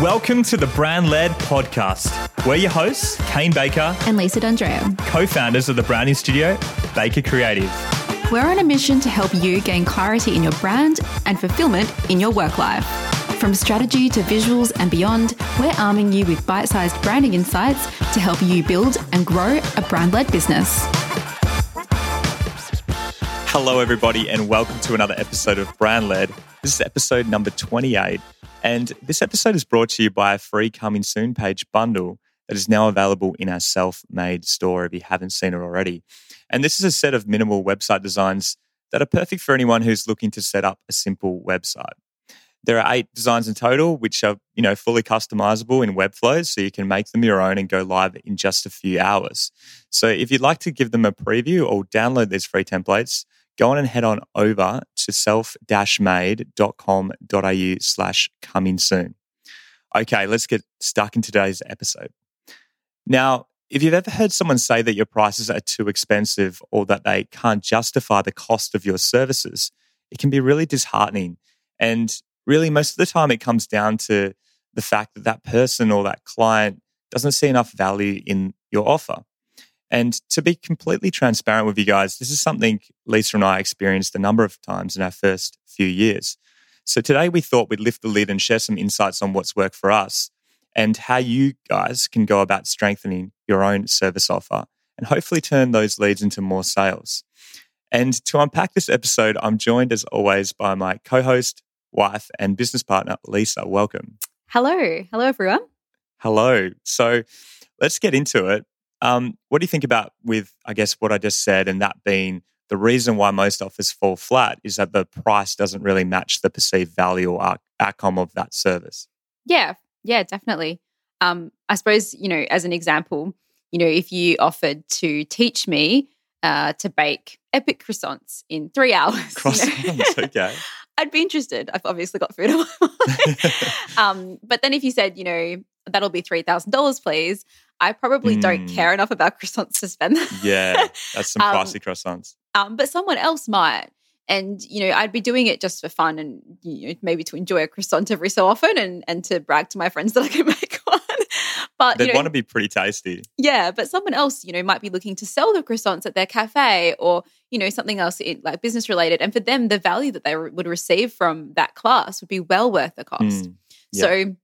Welcome to the Brand Led Podcast. We're your hosts, Kane Baker, and Lisa D'Andrea, co founders of the branding studio, Baker Creative. We're on a mission to help you gain clarity in your brand and fulfillment in your work life. From strategy to visuals and beyond, we're arming you with bite sized branding insights to help you build and grow a brand led business. Hello, everybody, and welcome to another episode of Brand Led. This is episode number 28. And this episode is brought to you by a free coming soon page bundle that is now available in our self made store if you haven't seen it already. And this is a set of minimal website designs that are perfect for anyone who's looking to set up a simple website. There are eight designs in total, which are you know fully customizable in Webflow, so you can make them your own and go live in just a few hours. So if you'd like to give them a preview or download these free templates, go on and head on over to self-made.com.au slash coming soon. Okay, let's get stuck in today's episode. Now, if you've ever heard someone say that your prices are too expensive or that they can't justify the cost of your services, it can be really disheartening. And really, most of the time, it comes down to the fact that that person or that client doesn't see enough value in your offer. And to be completely transparent with you guys, this is something Lisa and I experienced a number of times in our first few years. So today we thought we'd lift the lid and share some insights on what's worked for us and how you guys can go about strengthening your own service offer and hopefully turn those leads into more sales. And to unpack this episode, I'm joined as always by my co host, wife, and business partner, Lisa. Welcome. Hello. Hello, everyone. Hello. So let's get into it. Um, what do you think about with, I guess, what I just said, and that being the reason why most offers fall flat is that the price doesn't really match the perceived value or outcome of that service? Yeah, yeah, definitely. Um, I suppose, you know, as an example, you know, if you offered to teach me uh, to bake epic croissants in three hours. Croissants, you know, okay. I'd be interested. I've obviously got food on my mind. um, but then if you said, you know, that'll be $3,000, please, I probably mm. don't care enough about croissants to spend that. Yeah, that's some um, classy croissants. Um, but someone else might. And, you know, I'd be doing it just for fun and, you know, maybe to enjoy a croissant every so often and, and to brag to my friends that I can make one. but they'd want to be pretty tasty. Yeah. But someone else, you know, might be looking to sell the croissants at their cafe or, you know, something else in, like business related. And for them, the value that they re- would receive from that class would be well worth the cost. Mm. So,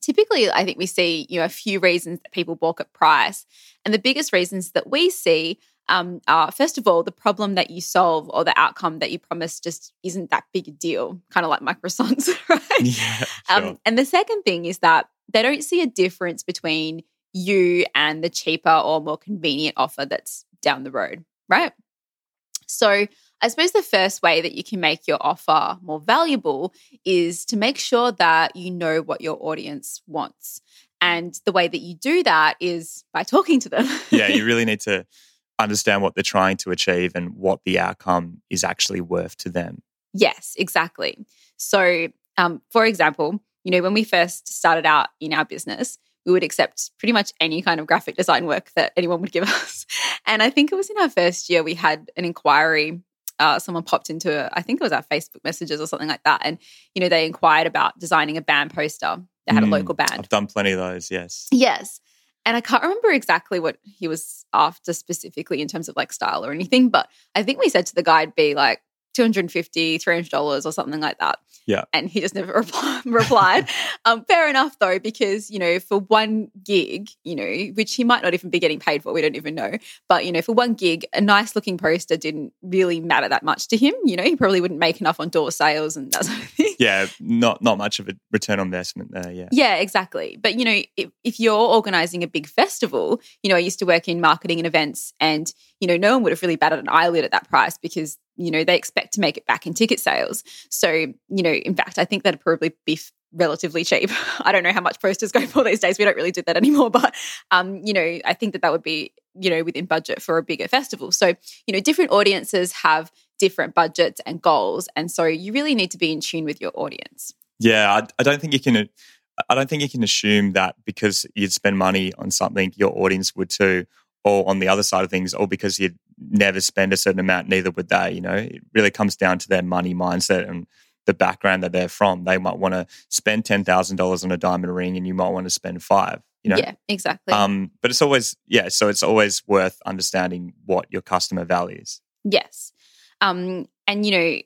typically I think we see, you know, a few reasons that people balk at price. And the biggest reasons that we see um, are first of all, the problem that you solve or the outcome that you promise just isn't that big a deal, kind of like Microsoft, right? Yeah, um, sure. um, and the second thing is that they don't see a difference between you and the cheaper or more convenient offer that's down the road, right? So I suppose the first way that you can make your offer more valuable is to make sure that you know what your audience wants. And the way that you do that is by talking to them. yeah, you really need to understand what they're trying to achieve and what the outcome is actually worth to them. Yes, exactly. So, um, for example, you know, when we first started out in our business, we would accept pretty much any kind of graphic design work that anyone would give us. And I think it was in our first year we had an inquiry uh, someone popped into, I think it was our Facebook messages or something like that. And, you know, they inquired about designing a band poster. They had mm, a local band. I've done plenty of those, yes. Yes. And I can't remember exactly what he was after specifically in terms of like style or anything, but I think we said to the guy, be like, 250 $300 or something like that. Yeah. And he just never reply, replied. Um, fair enough though because you know for one gig you know which he might not even be getting paid for we don't even know but you know for one gig a nice looking poster didn't really matter that much to him. You know he probably wouldn't make enough on door sales and that sort of thing yeah not not much of a return on investment there yeah yeah exactly but you know if, if you're organizing a big festival you know i used to work in marketing and events and you know no one would have really batted an eyelid at that price because you know, they expect to make it back in ticket sales. So, you know, in fact, I think that'd probably be relatively cheap. I don't know how much posters go for these days. We don't really do that anymore, but um, you know, I think that that would be, you know, within budget for a bigger festival. So, you know, different audiences have different budgets and goals, and so you really need to be in tune with your audience. Yeah, I, I don't think you can. I don't think you can assume that because you'd spend money on something, your audience would too, or on the other side of things, or because you'd never spend a certain amount, neither would they. You know, it really comes down to their money mindset and the background that they're from. They might want to spend ten thousand dollars on a diamond ring, and you might want to spend five. You know? Yeah, exactly. Um, but it's always yeah, so it's always worth understanding what your customer values. Yes. Um, and, you know,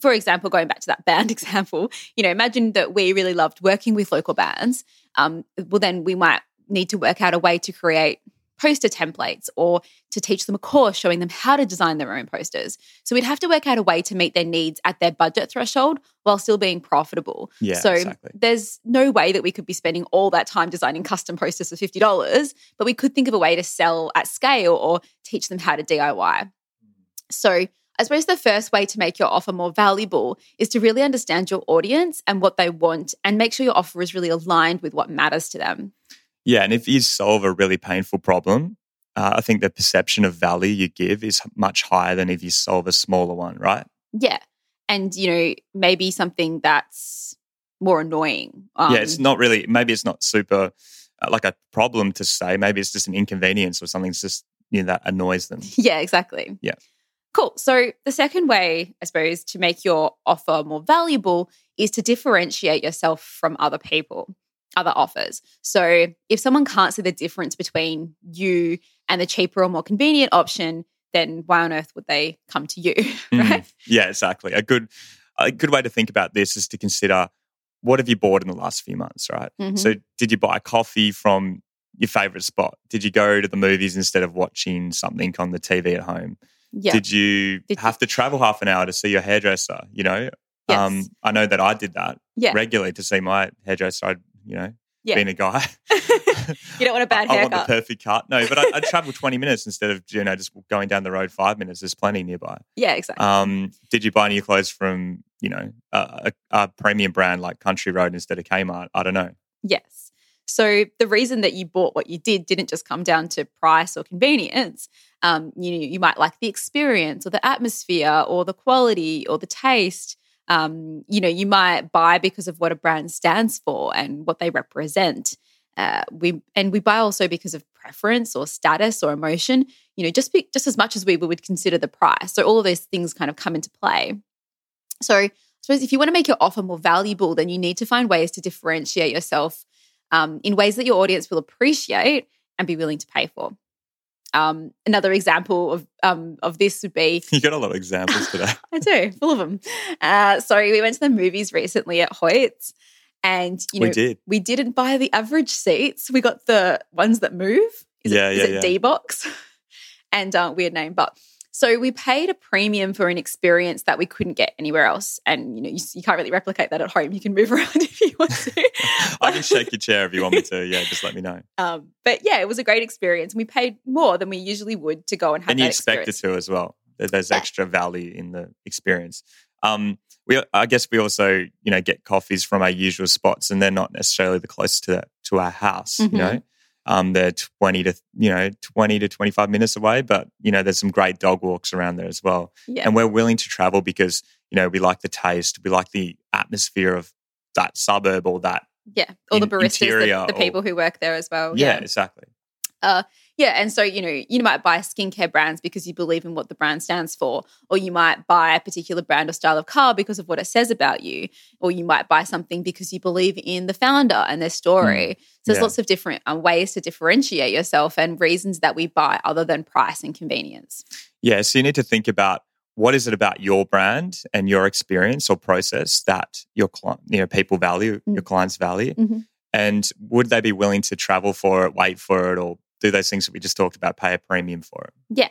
for example, going back to that band example, you know, imagine that we really loved working with local bands. Um, well, then we might need to work out a way to create poster templates or to teach them a course showing them how to design their own posters. So we'd have to work out a way to meet their needs at their budget threshold while still being profitable. Yeah, so exactly. there's no way that we could be spending all that time designing custom posters for $50, but we could think of a way to sell at scale or teach them how to DIY. So I suppose the first way to make your offer more valuable is to really understand your audience and what they want and make sure your offer is really aligned with what matters to them. Yeah, and if you solve a really painful problem, uh, I think the perception of value you give is much higher than if you solve a smaller one, right? Yeah. And, you know, maybe something that's more annoying. Um, yeah, it's not really, maybe it's not super uh, like a problem to say. Maybe it's just an inconvenience or something that's just, you know, that annoys them. Yeah, exactly. Yeah. Cool. So, the second way, I suppose, to make your offer more valuable is to differentiate yourself from other people, other offers. So, if someone can't see the difference between you and the cheaper or more convenient option, then why on earth would they come to you? Mm. Yeah, exactly. A good a good way to think about this is to consider what have you bought in the last few months, right? Mhm. So did you buy coffee from your favorite spot? Did you go to the movies instead of watching something on the TV at home? Yeah. Did you Did- have to travel half an hour to see your hairdresser? You know, um, I know that I did that Yeah. regularly to see my hairdresser. I'd, you know, Yeah. being a guy, you don't want a bad I, I want the perfect cut. No, but I, I'd travel 20 minutes instead of, you know, just going down the road five minutes. There's plenty nearby. yeah, exactly. Um, did you buy new clothes from, you know, a, a, a premium brand like Country Road instead of Kmart? I don't know. Yes. So the reason that you bought what you did didn't just come down to price or convenience. Um, you you might like the experience or the atmosphere or the quality or the taste. Um, you know, you might buy because of what a brand stands for and what they represent. Uh, we and we buy also because of preference or status or emotion. You know, just be, just as much as we would consider the price. So all of those things kind of come into play. So I suppose if you want to make your offer more valuable, then you need to find ways to differentiate yourself um, in ways that your audience will appreciate and be willing to pay for. Um, another example of um, of this would be You got a lot of examples today. I do full of them. Uh, sorry, we went to the movies recently at Hoyts, and you know we did. we didn't buy the average seats. We got the ones that move. Is Yeah, it, yeah, is it yeah. D-Box? and uh, weird name, but so we paid a premium for an experience that we couldn't get anywhere else. And you know, you, you can't really replicate that at home. You can move around if you want to. I can shake your chair if you want me to. Yeah, just let me know. Um, but yeah, it was a great experience. We paid more than we usually would to go and have and you that expect experience. it to as well. There's Yeah. extra value in the experience. Um, we, I guess, we also, you know, get coffees from our usual spots, and they're not necessarily the closest to to our house. Mhm. You know, um, they're twenty to you know twenty to twenty five minutes away, but you know, there's some great dog walks around there as well. Yeah. And we're willing to travel because you know we like the taste, we like the atmosphere of that suburb or that. yeah. All the baristas, the, the or- people who work there as well. yeah, exactly. Yeah, and so you know, you might buy skincare brands because you believe in what the brand stands for, or you might buy a particular brand or style of car because of what it says about you, or you might buy something because you believe in the founder and their story. So there's Yeah. lots of different um, ways to differentiate yourself and reasons that we buy other than price and convenience. Yeah, so you need to think about what is it about your brand and your experience or process that your client, you know, people value, your clients value, Mhm. and would they be willing to travel for it, wait for it, or do those things that we just talked about, pay a premium for it? Yeah.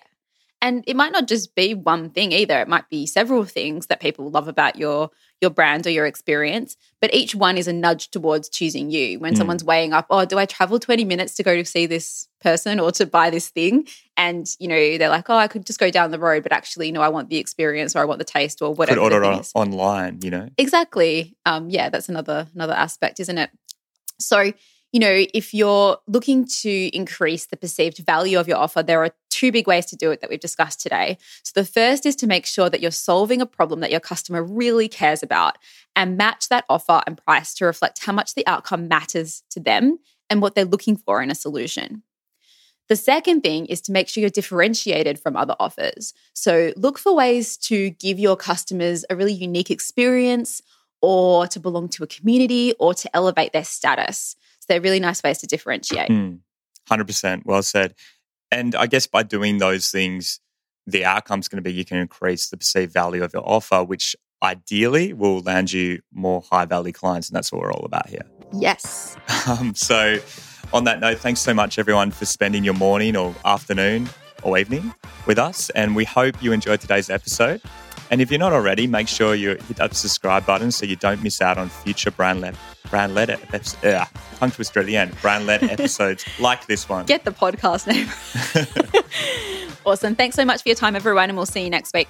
And it might not just be one thing either. It might be several things that people love about your your brand or your experience, but each one is a nudge towards choosing you. When Mm. someone's weighing up, oh, do I travel 20 minutes to go to see this person or to buy this thing? And you know, they're like, oh, I could just go down the road, but actually, no, I want the experience or I want the taste or whatever. the order on, online, you know? Exactly. Um, yeah, that's another another aspect, isn't it? So, you know, if you're looking to increase the perceived value of your offer, there are two big ways to do it that we've discussed today. So, the first is to make sure that you're solving a problem that your customer really cares about and match that offer and price to reflect how much the outcome matters to them and what they're looking for in a solution. The second thing is to make sure you're differentiated from other offers. So look for ways to give your customers a really unique experience or to belong to a community or to elevate their status. So they're really nice ways to differentiate. Mm, 100%. Well said. And I guess by doing those things, the outcome's going to be you can increase the perceived value of your offer, which ideally will land you more high value clients. And that's what we're all about here. Yes. Um, so, on that note, thanks so much, everyone, for spending your morning or afternoon or evening with us. And we hope you enjoyed today's episode. And if you're not already, make sure you hit that subscribe button so you don't miss out on future brand led brand led episodes. Uh, tongue twister at the end. Brand led episodes like this one. Get the podcast name. awesome. Thanks so much for your time, everyone, and we'll see you next week.